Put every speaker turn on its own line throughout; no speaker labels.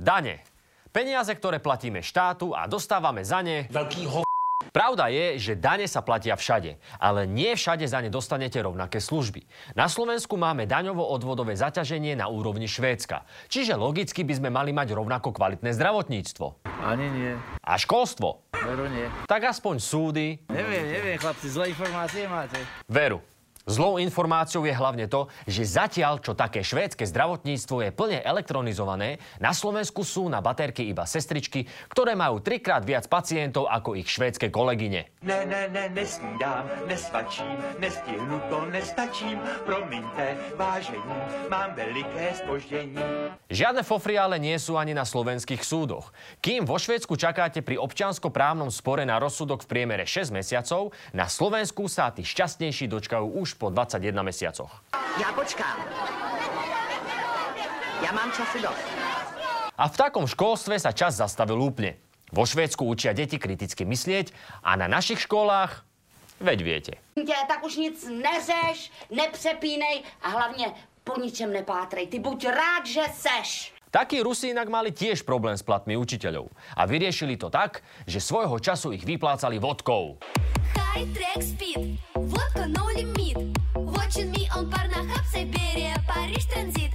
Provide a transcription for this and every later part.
Dane. Peniaze, ktoré platíme štátu a dostávame za ne...
Veľký ho...
Pravda je, že dane sa platia všade, ale nie všade za ne dostanete rovnaké služby. Na Slovensku máme daňovo-odvodové zaťaženie na úrovni Švédska. Čiže logicky by sme mali mať rovnako kvalitné zdravotníctvo.
Ani nie.
A školstvo.
Veru nie.
Tak aspoň súdy.
Neviem, neviem, chlapci, zlé informácie máte.
Veru. Zlou informáciou je hlavne to, že zatiaľ, čo také švédske zdravotníctvo je plne elektronizované, na Slovensku sú na baterky iba sestričky, ktoré majú trikrát viac pacientov ako ich švédske kolegyne.
Ne, ne, ne, nesnídám, nesvačím, nestihnu to, nestačím, promiňte, vážení, mám veliké spoždení.
Žiadne fofriále nie sú ani na slovenských súdoch. Kým vo Švédsku čakáte pri občianskoprávnom spore na rozsudok v priemere 6 mesiacov, na Slovensku sa tí šťastnejší dočkajú už po 21 mesiacoch.
Já počkám. Já mám času dost.
A v takom školstve sa čas zastavil úplne. Vo Švédsku učia deti kriticky myslieť a na našich školách, veď viete.
tě, tak už nic neřeš, nepřepínej a hlavně po ničem nepátrej. Ty buď rád, že seš.
Takí Rusi inak mali tiež problém s platmi učiteľov. A vyriešili to tak, že svojho času ich vyplácali vodkou.
High track speed, vodka.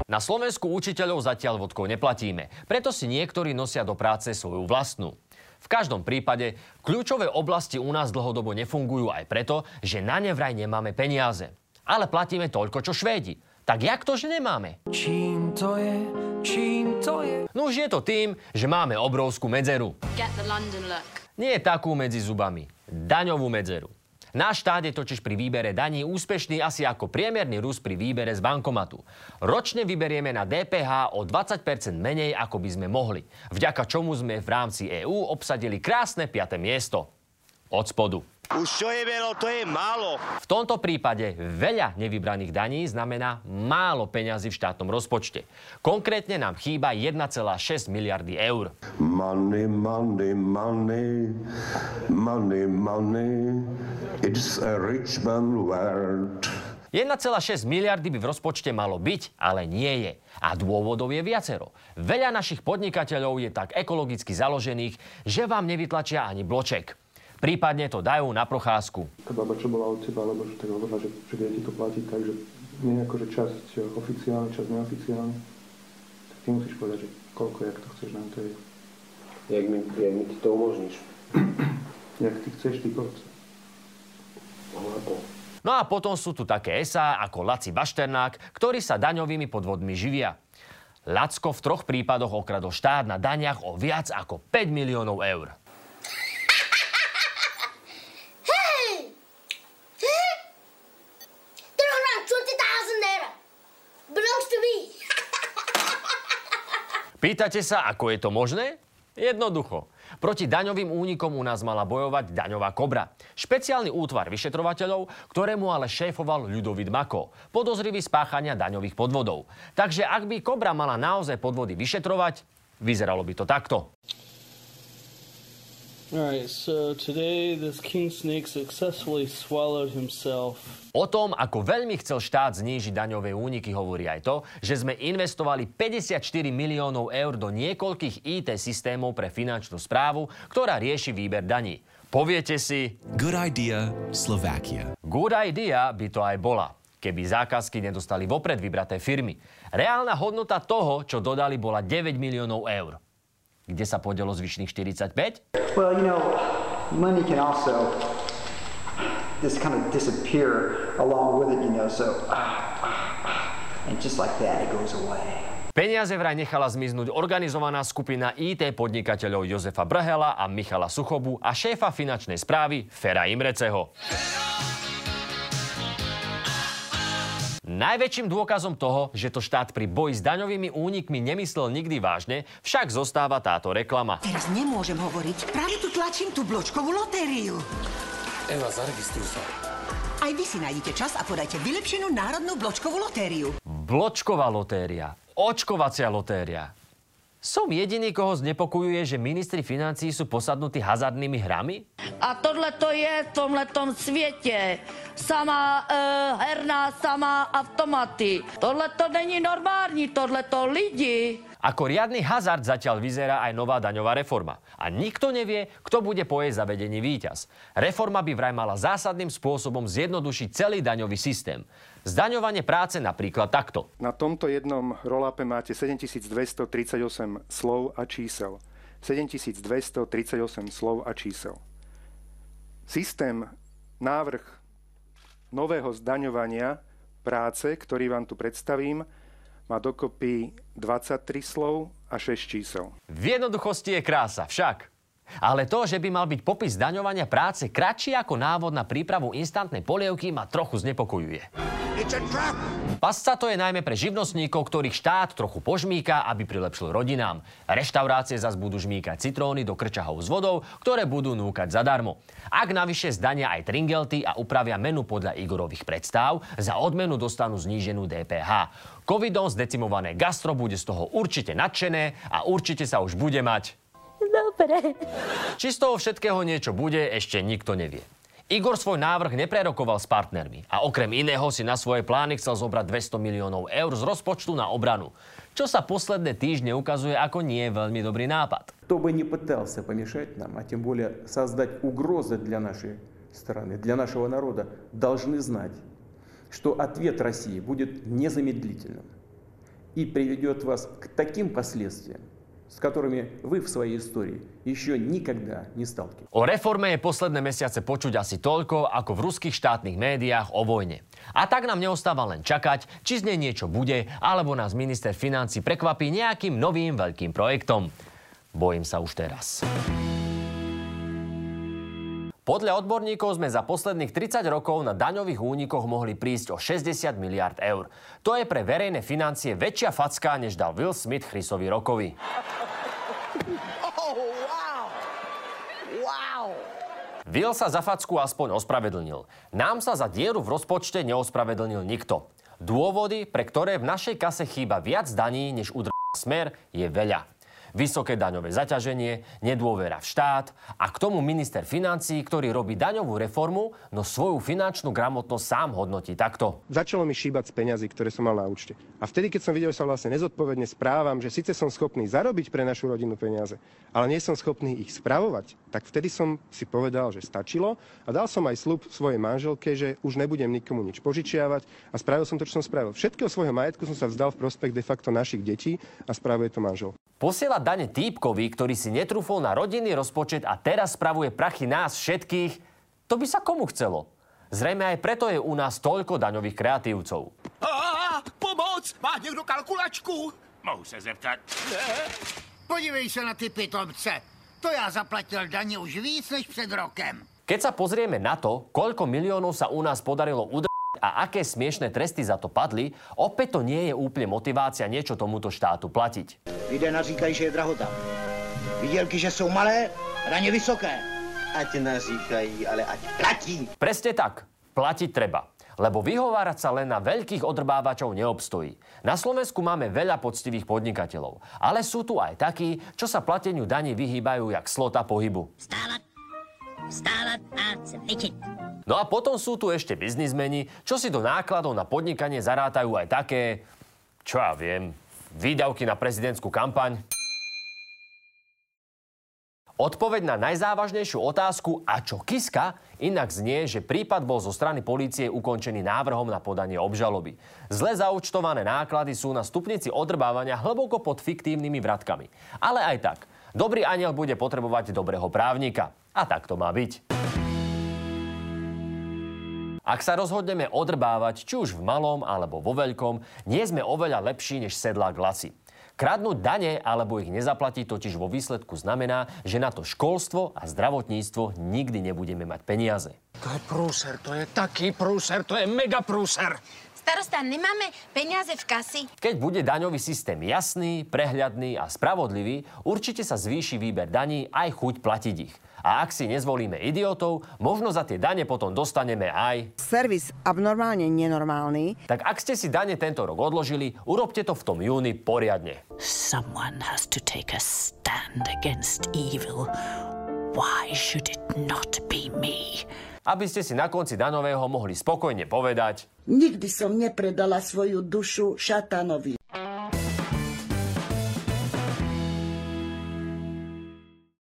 Na Slovensku učiteľov zatiaľ vodkou neplatíme, preto si niektorí nosia do práce svoju vlastnú. V každom prípade, kľúčové oblasti u nás dlhodobo nefungujú aj preto, že na ne vraj nemáme peniaze. Ale platíme toľko, čo Švédi. Tak jak to, že nemáme?
Čím to je, čím to je?
No už je to tým, že máme obrovskú medzeru.
Get the London look.
Nie takú medzi zubami. Daňovú medzeru. Náš štát je totiž pri výbere daní úspešný asi ako priemerný Rus pri výbere z bankomatu. Ročne vyberieme na DPH o 20% menej, ako by sme mohli. Vďaka čomu sme v rámci EÚ obsadili krásne 5. miesto. Od spodu.
Už čo je veľa, to je málo.
V tomto prípade veľa nevybraných daní znamená málo peňazí v štátnom rozpočte. Konkrétne nám chýba 1,6 miliardy eur.
Money, money, money, money, money. It's a rich man world.
1,6 miliardy by v rozpočte malo byť, ale nie je. A dôvodov je viacero. Veľa našich podnikateľov je tak ekologicky založených, že vám nevytlačia ani bloček. Prípadne to dajú na procházku.
Tá baba, čo bola od teba, alebo že tak hovorila, že, že vie ti to platiť tak, že nie ako, že časť oficiálne, časť neoficiálne. Tak ty musíš povedať, že koľko, jak to chceš nám to je.
Jak mi, jak mi ty to umožníš?
Jak ty chceš, ty povedz.
No a potom sú tu také esá ako Laci Bašternák, ktorí sa daňovými podvodmi živia. Lacko v troch prípadoch okradol štát na daniach o viac ako 5 miliónov eur. Pýtate sa, ako je to možné? Jednoducho. Proti daňovým únikom u nás mala bojovať daňová kobra. Špeciálny útvar vyšetrovateľov, ktorému ale šéfoval Ľudovít Mako, podozrivý spáchania daňových podvodov. Takže ak by kobra mala naozaj podvody vyšetrovať, vyzeralo by to takto. O tom, ako veľmi chcel štát znížiť daňové úniky, hovorí aj to, že sme investovali 54 miliónov eur do niekoľkých IT systémov pre finančnú správu, ktorá rieši výber daní. Poviete si...
Good idea, Slovakia.
Good idea by to aj bola, keby zákazky nedostali vopred vybraté firmy. Reálna hodnota toho, čo dodali, bola 9 miliónov eur. Kde sa podielo zvyšných 45?
Well, you know, money can also just kind of disappear along with it, you know, so. And just like that, it goes away.
Peniaze vraj nechala zmiznúť organizovaná skupina IT podnikateľov Jozefa Brhela a Michala Suchobu a šéfa finančnej správy Fera Imreceho. Najväčším dôkazom toho, že to štát pri boji s daňovými únikmi nemyslel nikdy vážne, však zostáva táto reklama.
Teraz nemôžem hovoriť. Práve tu tlačím tú bločkovú lotériu.
Eva, zaregistruj sa.
Aj vy si nájdete čas a podajte vylepšenú národnú bločkovú lotériu.
Bločková lotéria. Očkovacia lotéria. Som jediný, koho znepokojuje, že ministri financií sú posadnutí hazardnými hrami?
A tohle to je v tomhletom světě. Sama e, herná, sama automaty. Tohle to není normální, tohle to lidi.
Ako riadny hazard zatiaľ vyzerá aj nová daňová reforma. A nikto nevie, kto bude po jej zavedení víťaz. Reforma by vraj mala zásadným spôsobom zjednodušiť celý daňový systém. Zdaňovanie práce napríklad takto.
Na tomto jednom rolape máte 7238 slov a čísel. 7238 slov a čísel. Systém, návrh nového zdaňovania práce, ktorý vám tu predstavím, má dokopy 23 slov a 6 čísel.
V jednoduchosti je krása, však. Ale to, že by mal byť popis daňovania práce kratší ako návod na prípravu instantnej polievky, ma trochu znepokojuje. Pasca to je najmä pre živnostníkov, ktorých štát trochu požmíka, aby prilepšil rodinám. Reštaurácie zas budú žmíkať citróny do krčahov s vodou, ktoré budú núkať zadarmo. Ak navyše zdania aj tringelty a upravia menu podľa Igorových predstav, za odmenu dostanú zníženú DPH. Covidom zdecimované gastro bude z toho určite nadšené a určite sa už bude mať Dobre. Či z toho všetkého niečo bude, ešte nikto nevie. Igor svoj návrh neprerokoval s partnermi a okrem iného si na svoje plány chcel zobrať 200 miliónov eur z rozpočtu na obranu, čo sa posledné týždne ukazuje ako nie veľmi dobrý nápad.
Кто бы не пытался помешать нам, а тем более создать угрозы для нашей страны, для нашего народа, должны знать, что ответ России будет незамедлительным и приведет вас к таким последствиям, s ktorými vy v svojej histórii ešte nikada nestalkli.
O reforme je posledné mesiace počuť asi toľko, ako v ruských štátnych médiách o vojne. A tak nám neostáva len čakať, či z nej niečo bude, alebo nás minister financí prekvapí nejakým novým veľkým projektom. Bojím sa už teraz. Podľa odborníkov sme za posledných 30 rokov na daňových únikoch mohli prísť o 60 miliard eur. To je pre verejné financie väčšia facka, než dal Will Smith Chrisovi Rokovi. Will sa za facku aspoň ospravedlnil. Nám sa za dieru v rozpočte neospravedlnil nikto. Dôvody, pre ktoré v našej kase chýba viac daní, než udr smer, je veľa vysoké daňové zaťaženie, nedôvera v štát a k tomu minister financí, ktorý robí daňovú reformu, no svoju finančnú gramotnosť sám hodnotí takto.
Začalo mi šíbať z peňazí, ktoré som mal na účte. A vtedy, keď som videl, že sa vlastne nezodpovedne správam, že síce som schopný zarobiť pre našu rodinu peniaze, ale nie som schopný ich spravovať, tak vtedy som si povedal, že stačilo a dal som aj slub svojej manželke, že už nebudem nikomu nič požičiavať a spravil som to, čo som spravil. Všetkého svojho majetku som sa vzdal v prospech de facto našich detí a spravuje to manžel.
Posielať dane týpkovi, ktorý si netrúfol na rodinný rozpočet a teraz spravuje prachy nás všetkých, to by sa komu chcelo? Zrejme aj preto je u nás toľko daňových kreatívcov.
A, pomoc! Má niekto kalkulačku? Mohu se zeptat? Ne?
Podívej sa na ty pitomce. To ja zaplatil daně už víc než před rokem.
Keď sa pozrieme na to, koľko miliónov sa u nás podarilo udržať a aké smiešné tresty za to padli, opäť to nie je úplne motivácia niečo tomuto štátu platiť.
Lidé naříkají, že je drahota. Výdělky, že jsou malé, daně vysoké.
Ať naříkají, ale ať platí.
Presne tak. Platiť treba. Lebo vyhovárať sa len na veľkých odrbávačov neobstojí. Na Slovensku máme veľa poctivých podnikateľov. Ale sú tu aj takí, čo sa plateniu daní vyhýbajú jak slota pohybu.
Stávat, stávat a cvičiť.
No a potom sú tu ešte biznismeni, čo si do nákladov na podnikanie zarátajú aj také, čo ja viem, výdavky na prezidentskú kampaň. Odpoveď na najzávažnejšiu otázku a čo Kiska inak znie, že prípad bol zo strany polície ukončený návrhom na podanie obžaloby. Zle zaučtované náklady sú na stupnici odrbávania hlboko pod fiktívnymi vratkami. Ale aj tak, dobrý aniel bude potrebovať dobrého právnika. A tak to má byť. Ak sa rozhodneme odrbávať, či už v malom alebo vo veľkom, nie sme oveľa lepší než sedlák lasy. Kradnúť dane alebo ich nezaplatiť totiž vo výsledku znamená, že na to školstvo a zdravotníctvo nikdy nebudeme mať peniaze.
To je prúser, to je taký prúser, to je mega prúser.
Starosta, nemáme peniaze v kasi?
Keď bude daňový systém jasný, prehľadný a spravodlivý, určite sa zvýši výber daní aj chuť platiť ich. A ak si nezvolíme idiotov, možno za tie dane potom dostaneme aj...
Servis abnormálne nenormálny.
Tak ak ste si dane tento rok odložili, urobte to v tom júni poriadne.
Someone has to take a stand against evil. Why should it not be me?
Aby ste si na konci danového mohli spokojne povedať
Nikdy som nepredala svoju dušu šatanovi.